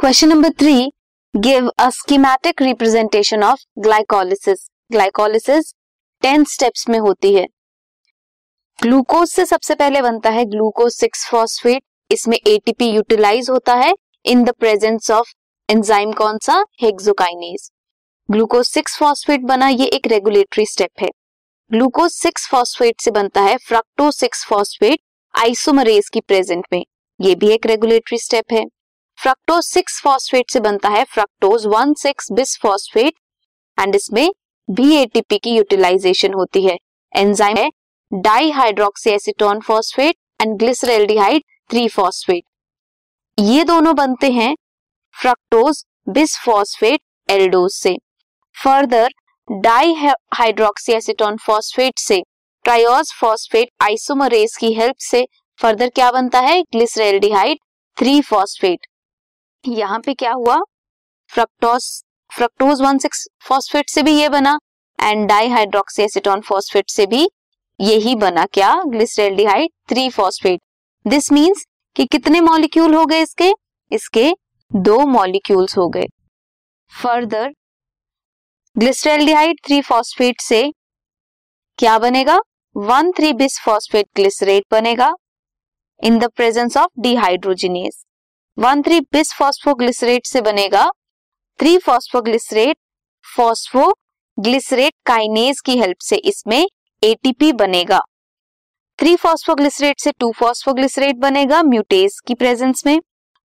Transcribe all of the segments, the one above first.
Question number three give a schematic representation of glycolysis glycolysis ten steps में होती है। Glucose से सबसे पहले बनता है ग्लूकोज सिक्स फॉस्फेट इसमें एटीपी यूटिलाइज होता है in the presence of enzyme कौन सा? हेक्सोकाइनेज ग्लूकोज सिक्स फॉस्फेट बना ये एक रेगुलेटरी स्टेप है। ग्लूकोज सिक्स फॉस्फेट से बनता है फ्रक्टोज सिक्स फॉस्फेट आइसोमरेज की प्रेजेंट में। ये भी एक रेगुलेटरी स्टेप है। फ्रक्टोज सिक्स फॉस्फेट से बनता है fructose one six bis phosphate and इसमें भी एटीपी की यूटिलाइजेशन होती है। एंजाइम है di hydroxy acetone phosphate and glyceraldehyde three phosphate ये दोनों बनते हैं फ्रक्टोज बिस फॉस्फेट एल्डोज से। Further di hydroxy acetone phosphate से ट्रायोज फॉस्फेट आइसोमरेज की हेल्प से फर्दर क्या बनता है? ग्लिसरेल्डिहाइड थ्री फॉस्फेट यहाँ पे क्या हुआ? Fructose fructose one six phosphate से भी ये बना and di hydroxy acetone phosphate से भी यही बना क्या? Glyceraldehyde three phosphate this means कि कितने मॉलिक्यूल हो गए इसके? इसके दो मॉलिक्यूल्स हो गए। फर्दर ग्लिसरेल्डिहाइड थ्री फॉस्फेट से क्या बनेगा? One three bis phosphate glycerate बनेगा in the presence of dehydrogenase one three bis phosphoglycerate से बनेगा। Three phosphoglycerate phospho glycerate kinase की हेल्प से इसमें एटीपी बनेगा। थ्री फॉस्फोग्लिसरेट से टू फॉस्फोग्लिसरेट बनेगा म्यूटेज की प्रेजेंस में।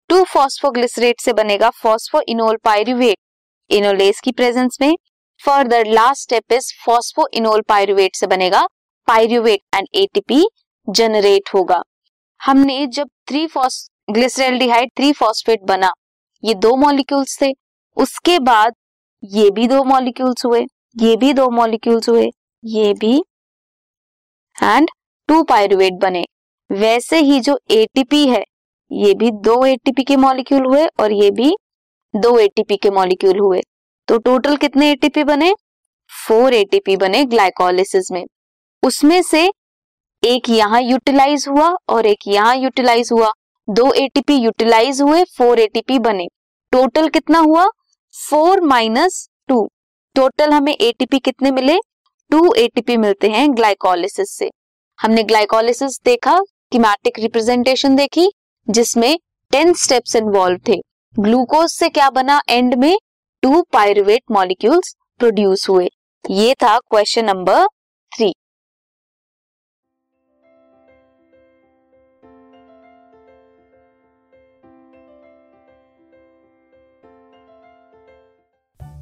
टू फॉस्फोग्लिसरेट से बनेगा फॉस्फो इनोल पायरुवेट इनोलेस की प्रेजेंस में। Further last step is phospho enol pyruvate से बनेगा पायरुवेट एंड एटीपी जनरेट होगा। हमने जब three phos glyceraldehyde three phosphate बना। ये दो मॉलिक्यूल्स थे। उसके बाद ये भी दो मॉलिक्यूल्स हुए, ये भी दो मॉलिक्यूल्स हुए, ये भी एंड टू पायरुवेट बने। वैसे ही जो एटीपी है, ये भी दो एटीपी के मॉलिक्यूल हुए और ये भी दो एटीपी के मॉलिक्यूल हुए। तो टोटल कितने एटीपी बने? फोर एटीपी बने ग्लाइकोलिसिस में। उसमें से एक यहाँ यूटिलाइज हुआ और एक यहाँ यूटिलाइज हुआ। दो एटीपी यूटिलाइज हुए फोर एटीपी बने। टोटल कितना हुआ? फोर माइनस टू टोटल हमें एटीपी कितने मिले? टू एटीपी मिलते हैं ग्लाइकोलिसिस से। हमने ग्लाइकोलिसिस देखा किमैटिक रिप्रेजेंटेशन देखी, जिसमें टेन स्टेप्स इन्वॉल्व थे। ग्लूकोज से क्या बना एंड में? टू पायरुवेट मॉलिक्यूल्स प्रोड्यूस हुए। ये था question number three